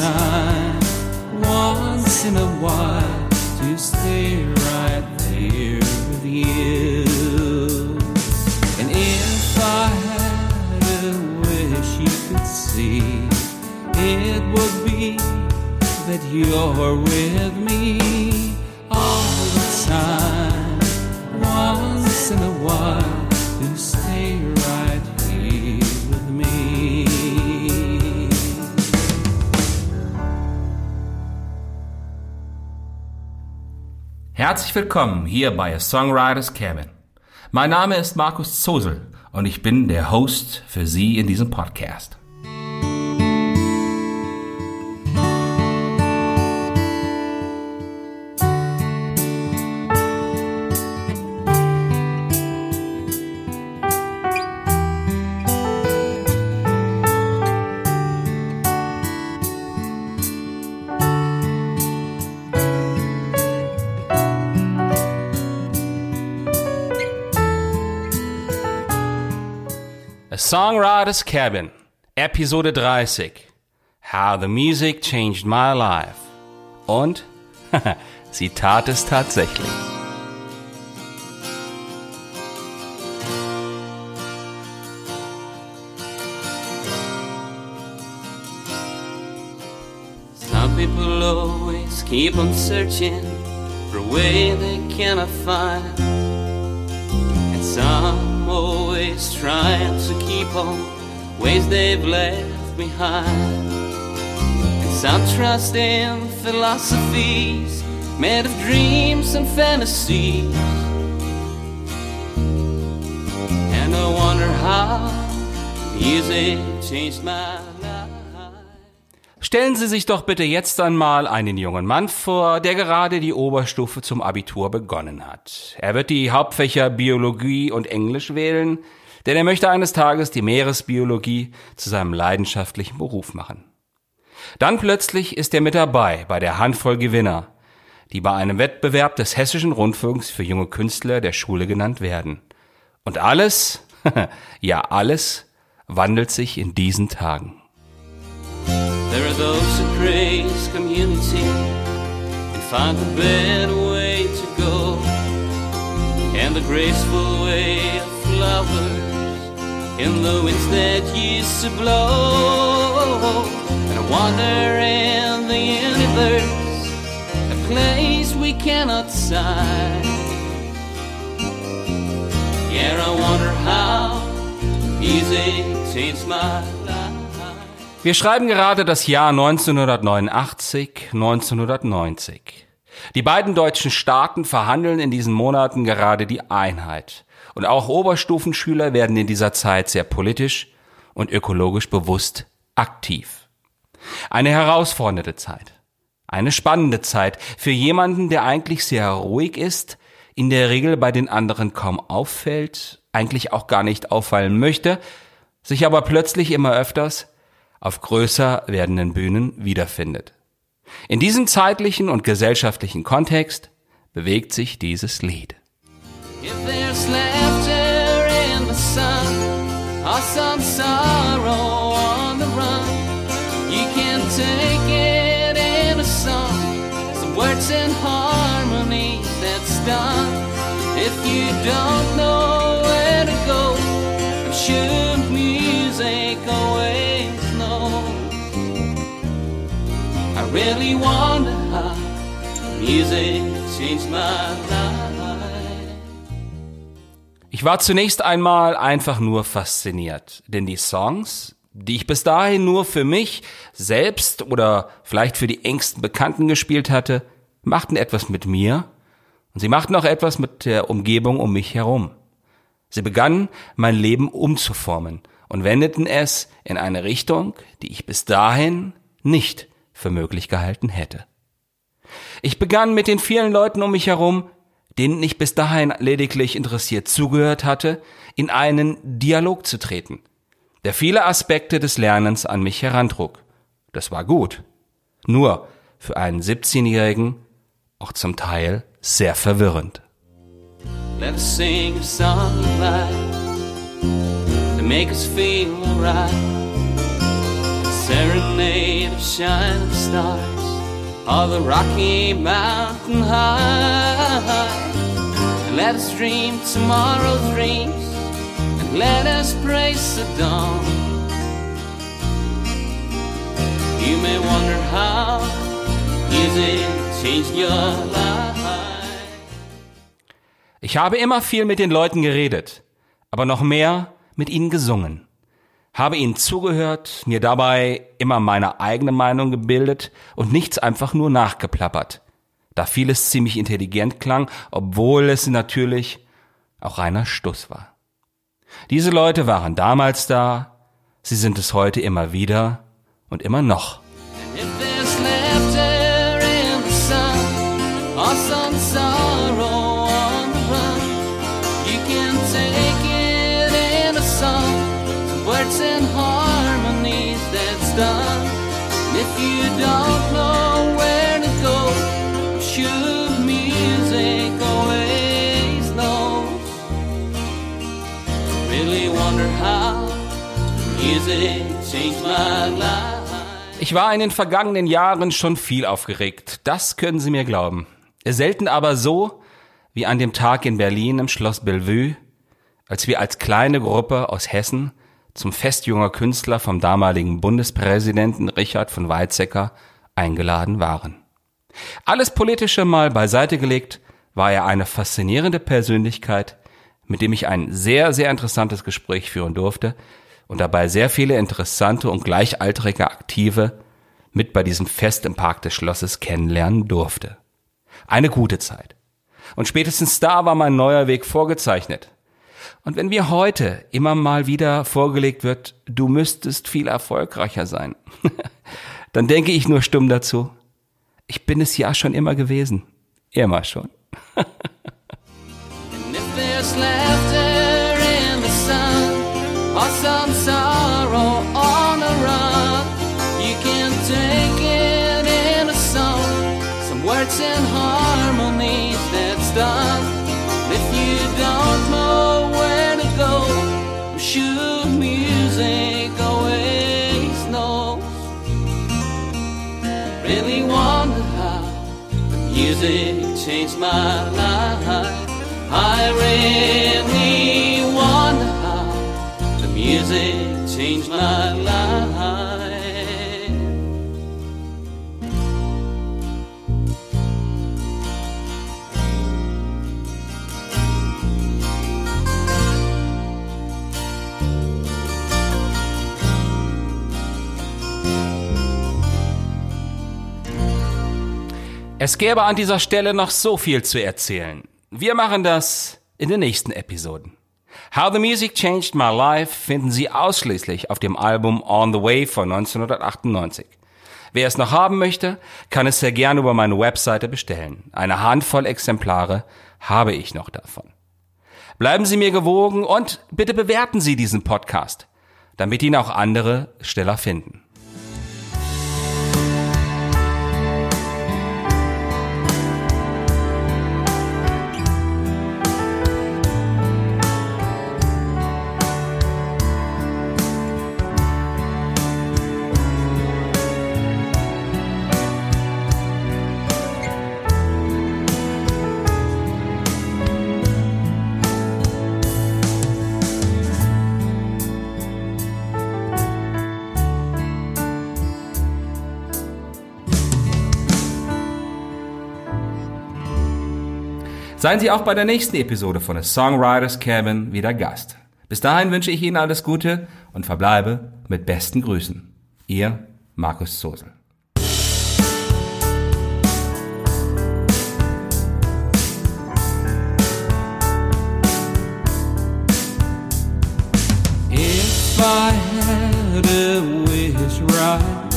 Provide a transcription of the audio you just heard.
time, once in a while, to stay right there with you. And if I had a wish you could see, it would be that you're with me all the time, once in a while, to stay right Herzlich willkommen hier bei A Songwriters Cabin. Mein Name ist Markus Zosel und ich bin der Host für Sie in diesem Podcast. Songwriter's Cabin, Episode 30. How the Music Changed My Life. Und sie tat es tatsächlich. Some people always keep on searching for a way they cannot find. And some always trying to keep on ways they've left behind. Some trust in philosophies made of dreams and fantasies. And I wonder how music changed my. Stellen Sie sich doch bitte jetzt einmal einen jungen Mann vor, der gerade die Oberstufe zum Abitur begonnen hat. Er wird die Hauptfächer Biologie und Englisch wählen, denn er möchte eines Tages die Meeresbiologie zu seinem leidenschaftlichen Beruf machen. Dann plötzlich ist er mit dabei bei der Handvoll Gewinner, die bei einem Wettbewerb des Hessischen Rundfunks für junge Künstler der Schule genannt werden. Und alles, ja alles, wandelt sich in diesen Tagen. There are those who praise community and find a better way to go, and the graceful way of flowers in the winds that used to blow. And I wander in the universe, a place we cannot sight. Yeah, I wonder how music changed my life. Wir schreiben gerade das Jahr 1989, 1990. Die beiden deutschen Staaten verhandeln in diesen Monaten gerade die Einheit. Und auch Oberstufenschüler werden in dieser Zeit sehr politisch und ökologisch bewusst aktiv. Eine herausfordernde Zeit. Eine spannende Zeit für jemanden, der eigentlich sehr ruhig ist, in der Regel bei den anderen kaum auffällt, eigentlich auch gar nicht auffallen möchte, sich aber plötzlich immer öfters auf größer werdenden Bühnen wiederfindet. In diesem zeitlichen und gesellschaftlichen Kontext bewegt sich dieses Lied. If Wonder how music changed my life. Ich war zunächst einmal einfach nur fasziniert, denn die Songs, die ich bis dahin nur für mich selbst oder vielleicht für die engsten Bekannten gespielt hatte, machten etwas mit mir und sie machten auch etwas mit der Umgebung um mich herum. Sie begannen mein Leben umzuformen und wendeten es in eine Richtung, die ich bis dahin nicht für möglich gehalten hätte. Ich begann mit den vielen Leuten um mich herum, denen ich bis dahin lediglich interessiert zugehört hatte, in einen Dialog zu treten, der viele Aspekte des Lernens an mich herantrug. Das war gut. Nur für einen 17-Jährigen auch zum Teil sehr verwirrend. Let us sing a song of life make us feel alright. Serenade of shining stars of the Rocky Mountain High. And let us dream tomorrow's dreams and let us praise the dawn. You may wonder how music changed your life. Ich habe immer viel mit den Leuten geredet, aber noch mehr mit ihnen gesungen. Habe ihnen zugehört, mir dabei immer meine eigene Meinung gebildet und nichts einfach nur nachgeplappert. Da vieles ziemlich intelligent klang, obwohl es natürlich auch reiner Stuss war. Diese Leute waren damals da, sie sind es heute immer wieder und immer noch. Ich war in den vergangenen Jahren schon viel aufgeregt, das können Sie mir glauben. Selten aber so wie an dem Tag in Berlin im Schloss Bellevue, als wir als kleine Gruppe aus Hessen zum Fest junger Künstler vom damaligen Bundespräsidenten Richard von Weizsäcker eingeladen waren. Alles Politische mal beiseite gelegt, war er eine faszinierende Persönlichkeit, mit dem ich ein sehr, sehr interessantes Gespräch führen durfte und dabei sehr viele interessante und gleichaltrige Aktive mit bei diesem Fest im Park des Schlosses kennenlernen durfte. Eine gute Zeit. Und spätestens da war mein neuer Weg vorgezeichnet. Und wenn mir heute immer mal wieder vorgelegt wird, du müsstest viel erfolgreicher sein, dann denke ich nur stumm dazu, ich bin es ja schon immer gewesen. Immer schon. And if there's laughter in changed my life. I really how the music changed my life. Es gäbe an dieser Stelle noch so viel zu erzählen. Wir machen das in den nächsten Episoden. How the Music Changed My Life finden Sie ausschließlich auf dem Album On the Way von 1998. Wer es noch haben möchte, kann es sehr gerne über meine Webseite bestellen. Eine Handvoll Exemplare habe ich noch davon. Bleiben Sie mir gewogen und bitte bewerten Sie diesen Podcast, damit ihn auch andere schneller finden. Seien Sie auch bei der nächsten Episode von A Songwriters Cabin wieder Gast. Bis dahin wünsche ich Ihnen alles Gute und verbleibe mit besten Grüßen. Ihr Markus Zosel. If I had a wish right